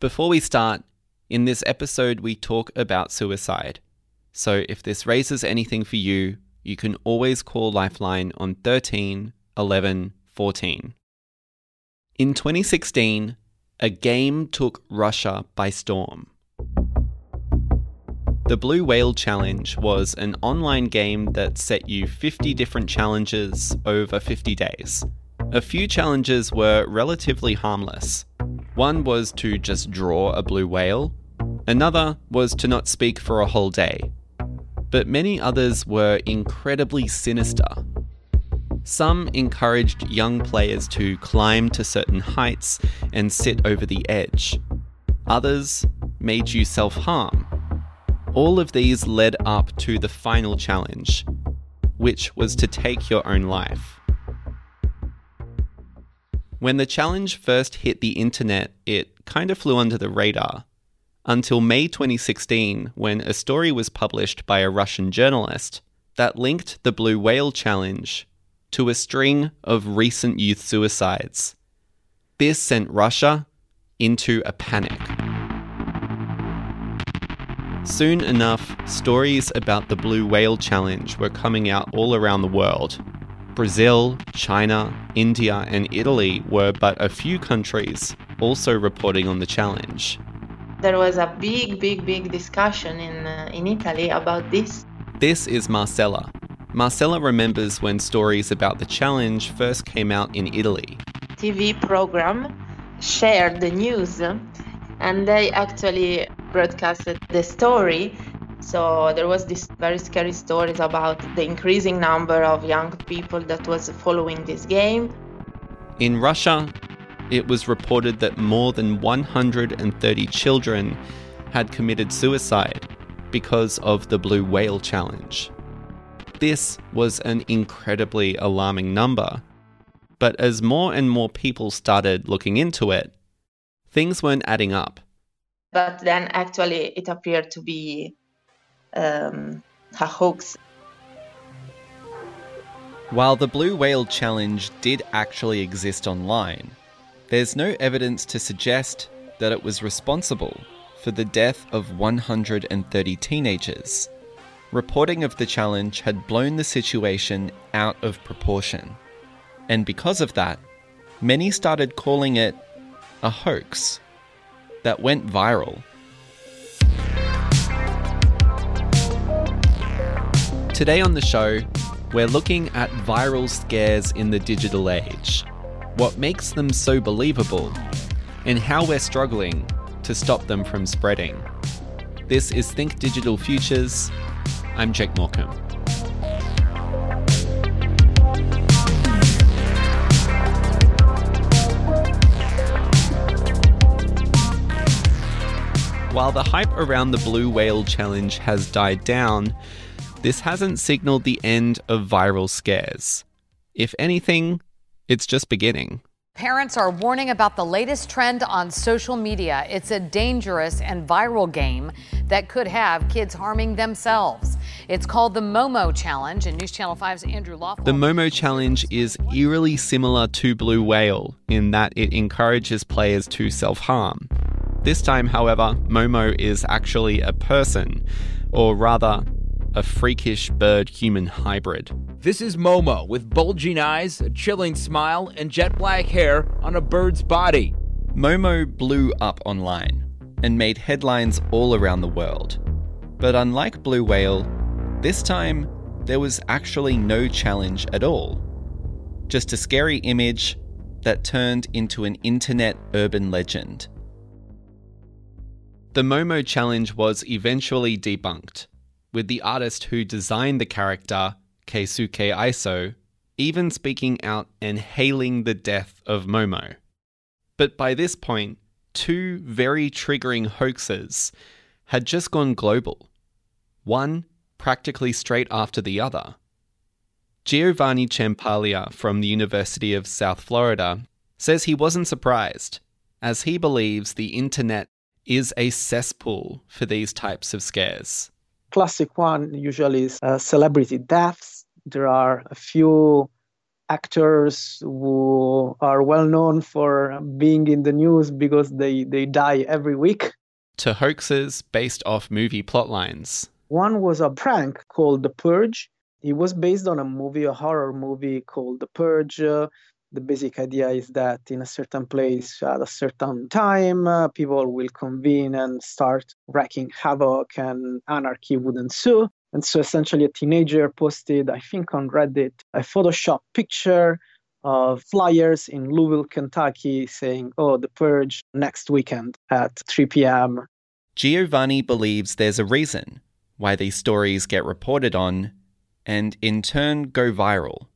Before we start, in this episode, we talk about suicide. So if this raises anything for you, you can always call Lifeline on 13 11 14. In 2016, a game took Russia by storm. The Blue Whale Challenge was an online game that set you 50 different challenges over 50 days. A few challenges were relatively harmless. One was to just draw a blue whale, another was to not speak for a whole day. But many others were incredibly sinister. Some encouraged young players to climb to certain heights and sit over the edge. Others made you self harm. All of these led up to the final challenge, which was to take your own life. When the challenge first hit the internet, it kind of flew under the radar. Until May 2016, when a story was published by a Russian journalist that linked the Blue Whale Challenge to a string of recent youth suicides. This sent Russia into a panic. Soon enough, stories about the Blue Whale Challenge were coming out all around the world, Brazil, China, India, and Italy were but a few countries also reporting on the challenge. There was a big, big, big discussion in, uh, in Italy about this. This is Marcella. Marcella remembers when stories about the challenge first came out in Italy. TV program shared the news and they actually broadcasted the story so there was this very scary stories about the increasing number of young people that was following this game. In Russia, it was reported that more than 130 children had committed suicide because of the Blue Whale Challenge. This was an incredibly alarming number. But as more and more people started looking into it, things weren't adding up. But then actually it appeared to be um, hoax. While the Blue Whale Challenge did actually exist online, there's no evidence to suggest that it was responsible for the death of 130 teenagers. Reporting of the challenge had blown the situation out of proportion. And because of that, many started calling it a hoax that went viral Today on the show, we're looking at viral scares in the digital age, what makes them so believable, and how we're struggling to stop them from spreading. This is Think Digital Futures. I'm Jake Morecambe. While the hype around the Blue Whale Challenge has died down, this hasn't signaled the end of viral scares. If anything, it's just beginning. Parents are warning about the latest trend on social media. It's a dangerous and viral game that could have kids harming themselves. It's called the Momo Challenge, and News Channel 5's Andrew Lawful. The Momo Challenge is eerily similar to Blue Whale in that it encourages players to self harm. This time, however, Momo is actually a person, or rather, a freakish bird human hybrid. This is Momo with bulging eyes, a chilling smile, and jet black hair on a bird's body. Momo blew up online and made headlines all around the world. But unlike Blue Whale, this time there was actually no challenge at all. Just a scary image that turned into an internet urban legend. The Momo challenge was eventually debunked, with the artist who designed the character, Keisuke Aiso, even speaking out and hailing the death of Momo. But by this point, two very triggering hoaxes had just gone global, one practically straight after the other. Giovanni Ciampaglia from the University of South Florida says he wasn't surprised, as he believes the internet is a cesspool for these types of scares classic one usually is uh, celebrity deaths. There are a few actors who are well known for being in the news because they, they die every week. To hoaxes based off movie plotlines. One was a prank called The Purge. It was based on a movie, a horror movie called The Purge. Uh, the basic idea is that in a certain place at a certain time, uh, people will convene and start wreaking havoc and anarchy would ensue. And so essentially, a teenager posted, I think on Reddit, a Photoshop picture of flyers in Louisville, Kentucky saying, oh, the purge next weekend at 3 p.m. Giovanni believes there's a reason why these stories get reported on and in turn go viral.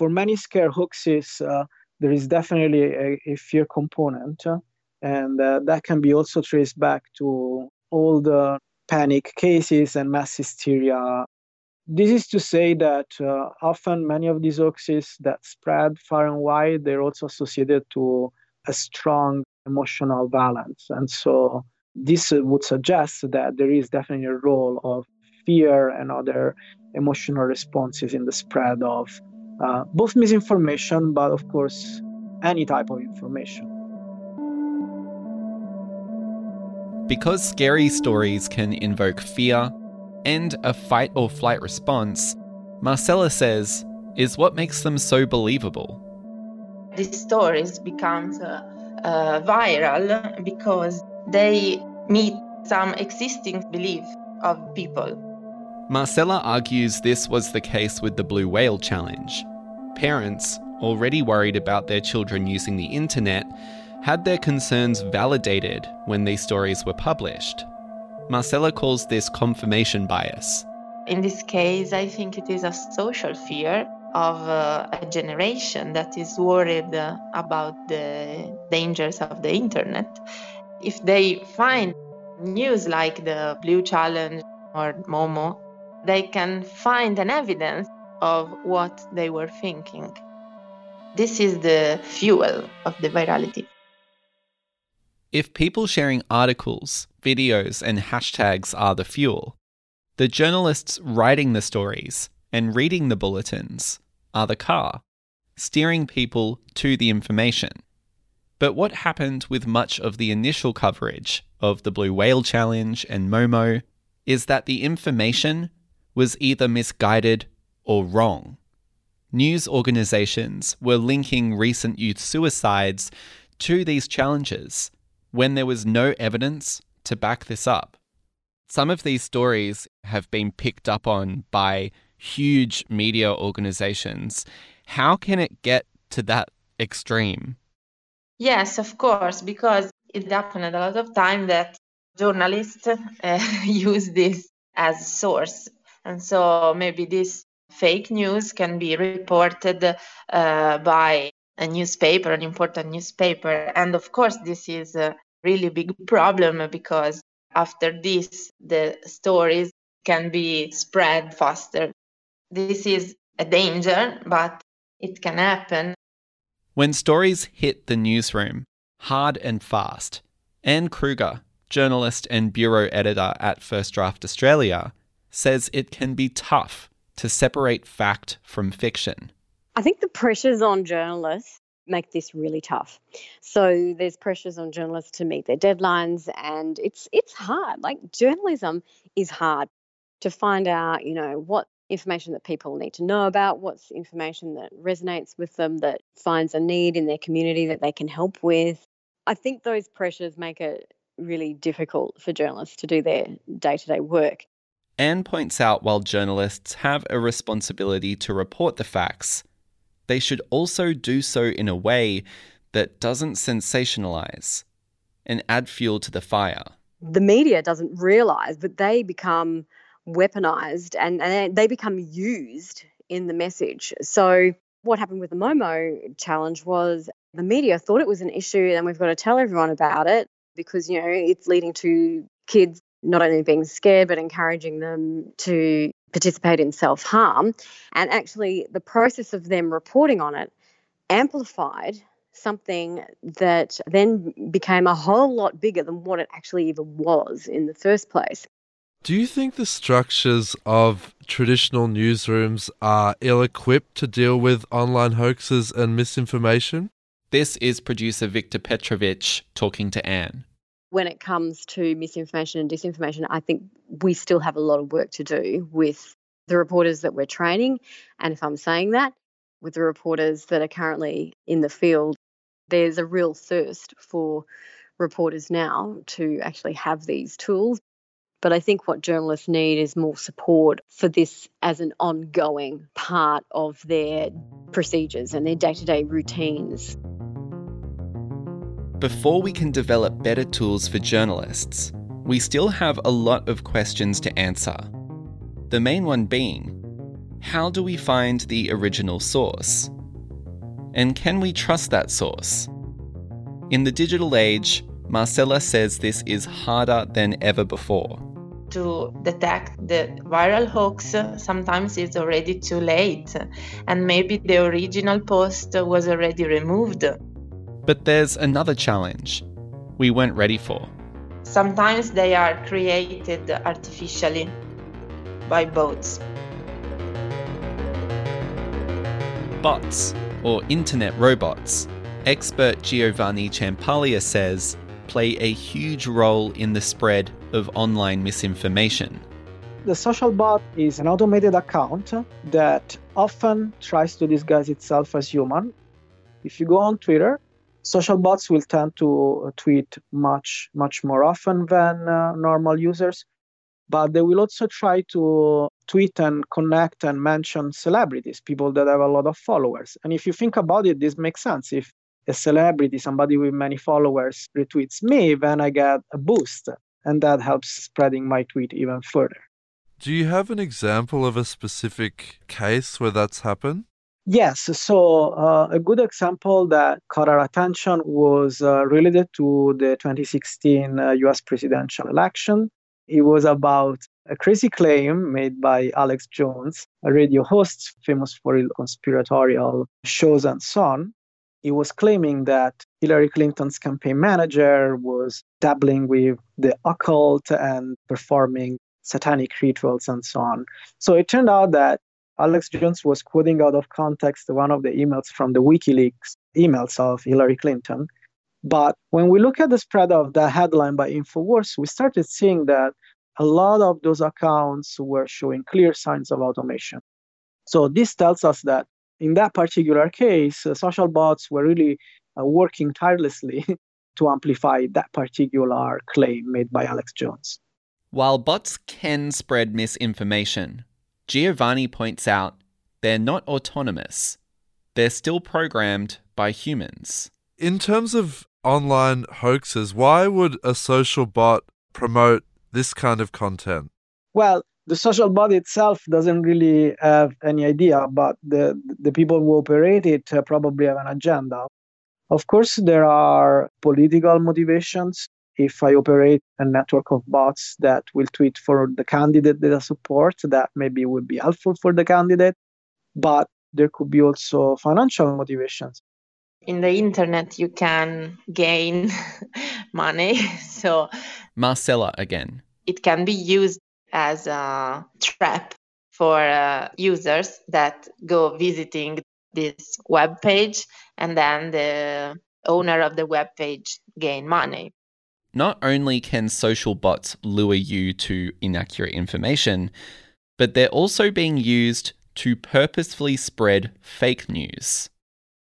For many scare hoaxes, uh, there is definitely a, a fear component, uh, and that can be also traced back to all the panic cases and mass hysteria. This is to say that uh, often many of these hoaxes that spread far and wide, they're also associated to a strong emotional balance. And so this would suggest that there is definitely a role of fear and other emotional responses in the spread of uh, both misinformation, but of course, any type of information. Because scary stories can invoke fear and a fight or flight response, Marcella says, is what makes them so believable. These stories become uh, uh, viral because they meet some existing belief of people. Marcella argues this was the case with the Blue Whale Challenge. Parents, already worried about their children using the internet, had their concerns validated when these stories were published. Marcella calls this confirmation bias. In this case, I think it is a social fear of uh, a generation that is worried uh, about the dangers of the internet. If they find news like the Blue Challenge or Momo, they can find an evidence of what they were thinking. This is the fuel of the virality. If people sharing articles, videos, and hashtags are the fuel, the journalists writing the stories and reading the bulletins are the car, steering people to the information. But what happened with much of the initial coverage of the Blue Whale Challenge and Momo is that the information was either misguided or wrong. News organizations were linking recent youth suicides to these challenges when there was no evidence to back this up. Some of these stories have been picked up on by huge media organizations. How can it get to that extreme? Yes, of course, because it happened a lot of time that journalists uh, use this as source. And so maybe this fake news can be reported uh, by a newspaper, an important newspaper. And of course, this is a really big problem because after this, the stories can be spread faster. This is a danger, but it can happen. When stories hit the newsroom hard and fast, Anne Kruger, journalist and bureau editor at First Draft Australia, says it can be tough to separate fact from fiction. I think the pressures on journalists make this really tough. So there's pressures on journalists to meet their deadlines and it's it's hard. Like journalism is hard to find out, you know, what information that people need to know about, what's information that resonates with them that finds a need in their community that they can help with. I think those pressures make it really difficult for journalists to do their day-to-day work. Anne points out while journalists have a responsibility to report the facts, they should also do so in a way that doesn't sensationalize and add fuel to the fire. The media doesn't realize, but they become weaponized and, and they become used in the message. So, what happened with the Momo challenge was the media thought it was an issue and we've got to tell everyone about it because, you know, it's leading to kids not only being scared, but encouraging them to participate in self harm. And actually, the process of them reporting on it amplified something that then became a whole lot bigger than what it actually even was in the first place. Do you think the structures of traditional newsrooms are ill equipped to deal with online hoaxes and misinformation? This is producer Victor Petrovich talking to Anne. When it comes to misinformation and disinformation, I think we still have a lot of work to do with the reporters that we're training. And if I'm saying that, with the reporters that are currently in the field, there's a real thirst for reporters now to actually have these tools. But I think what journalists need is more support for this as an ongoing part of their procedures and their day to day routines. Before we can develop better tools for journalists, we still have a lot of questions to answer. The main one being how do we find the original source? And can we trust that source? In the digital age, Marcella says this is harder than ever before. To detect the viral hoax, sometimes it's already too late, and maybe the original post was already removed. But there's another challenge we weren't ready for. Sometimes they are created artificially by bots. Bots, or internet robots, expert Giovanni Ciampaglia says play a huge role in the spread of online misinformation. The social bot is an automated account that often tries to disguise itself as human. If you go on Twitter, social bots will tend to tweet much, much more often than uh, normal users, but they will also try to tweet and connect and mention celebrities, people that have a lot of followers. And if you think about it, this makes sense. If a celebrity, somebody with many followers, retweets me, then I get a boost. And that helps spreading my tweet even further. Do you have an example of a specific case where that's happened? Yes. So, uh, a good example that caught our attention was uh, related to the 2016 uh, US presidential election. It was about a crazy claim made by Alex Jones, a radio host famous for his conspiratorial shows and so on. He was claiming that Hillary Clinton's campaign manager was dabbling with the occult and performing satanic rituals and so on. So it turned out that Alex Jones was quoting out of context one of the emails from the WikiLeaks emails of Hillary Clinton. But when we look at the spread of the headline by InfoWars, we started seeing that a lot of those accounts were showing clear signs of automation. So this tells us that in that particular case, uh, social bots were really uh, working tirelessly to amplify that particular claim made by Alex Jones. While bots can spread misinformation, Giovanni points out they're not autonomous. They're still programmed by humans. In terms of online hoaxes, why would a social bot promote this kind of content? Well, the social body itself doesn't really have any idea, but the, the people who operate it uh, probably have an agenda. Of course, there are political motivations. If I operate a network of bots that will tweet for the candidate that I support, that maybe would be helpful for the candidate. But there could be also financial motivations. In the internet, you can gain money. So, Marcella again. It can be used as a trap for uh, users that go visiting this web page and then the owner of the web page gain money. Not only can social bots lure you to inaccurate information, but they're also being used to purposefully spread fake news.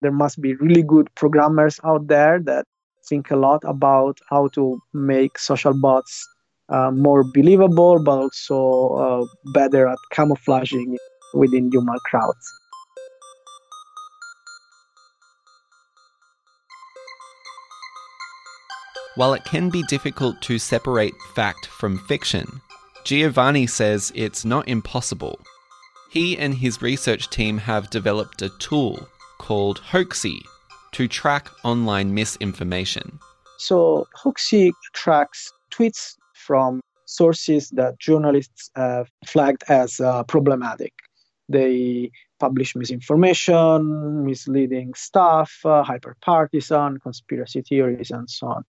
There must be really good programmers out there that think a lot about how to make social bots uh, more believable, but also uh, better at camouflaging within human crowds. While it can be difficult to separate fact from fiction, Giovanni says it's not impossible. He and his research team have developed a tool called Hoaxy to track online misinformation. So, Hoaxy tracks tweets from sources that journalists have flagged as uh, problematic. They publish misinformation, misleading stuff, uh, hyper partisan, conspiracy theories, and so on.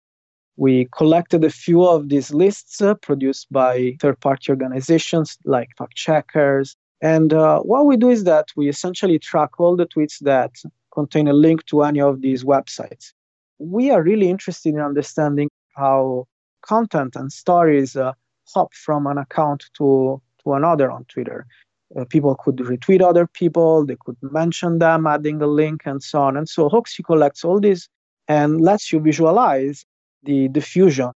We collected a few of these lists uh, produced by third party organizations like fact checkers. And uh, what we do is that we essentially track all the tweets that contain a link to any of these websites. We are really interested in understanding how content and stories uh, hop from an account to, to another on Twitter. Uh, people could retweet other people, they could mention them, adding a link, and so on. And so Hoaxy collects all this and lets you visualize the diffusion.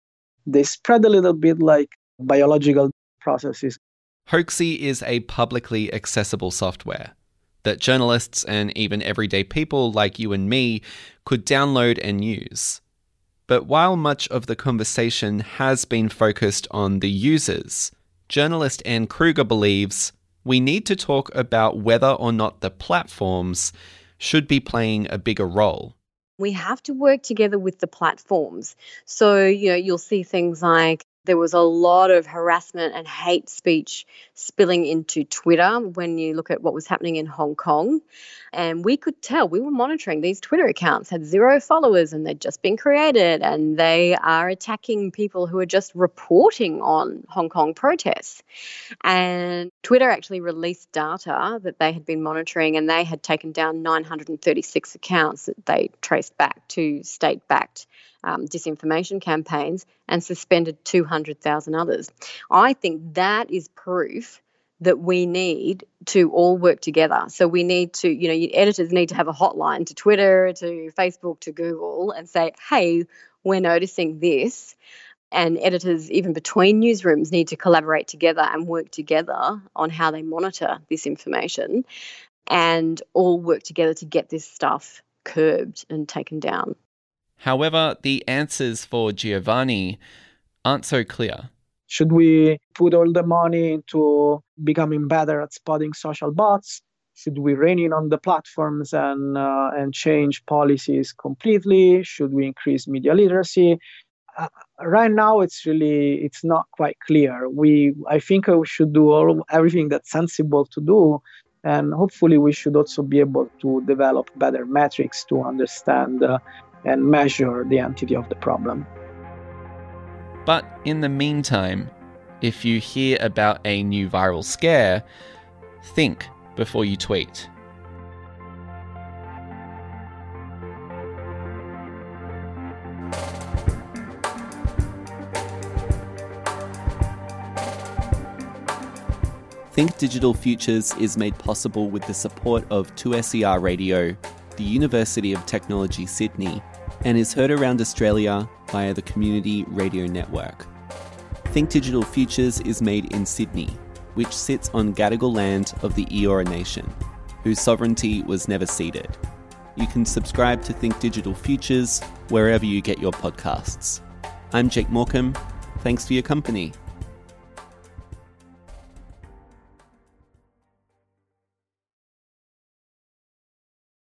They spread a little bit like biological processes. Hoaxy is a publicly accessible software that journalists and even everyday people like you and me could download and use. But while much of the conversation has been focused on the users, journalist Anne Kruger believes we need to talk about whether or not the platforms should be playing a bigger role we have to work together with the platforms. So, you know, you'll see things like there was a lot of harassment and hate speech spilling into Twitter when you look at what was happening in Hong Kong. And we could tell, we were monitoring these Twitter accounts, had zero followers and they'd just been created. And they are attacking people who are just reporting on Hong Kong protests. And Twitter actually released data that they had been monitoring and they had taken down 936 accounts that they traced back to state backed um, disinformation campaigns and suspended 200,000 others. I think that is proof that we need to all work together. So we need to, you know, editors need to have a hotline to Twitter, to Facebook, to Google and say, hey, we're noticing this. And editors, even between newsrooms, need to collaborate together and work together on how they monitor this information and all work together to get this stuff curbed and taken down. However, the answers for Giovanni aren't so clear. Should we put all the money into becoming better at spotting social bots? Should we rein in on the platforms and uh, and change policies completely? Should we increase media literacy? Uh, right now, it's really it's not quite clear. We I think we should do all everything that's sensible to do, and hopefully we should also be able to develop better metrics to understand uh, and measure the entity of the problem. But in the meantime, if you hear about a new viral scare, think before you tweet. Think Digital Futures is made possible with the support of 2SER Radio, the University of Technology Sydney, and is heard around Australia via the Community Radio Network. Think Digital Futures is made in Sydney, which sits on Gadigal land of the Eora Nation, whose sovereignty was never ceded. You can subscribe to Think Digital Futures wherever you get your podcasts. I'm Jake Morecambe. Thanks for your company.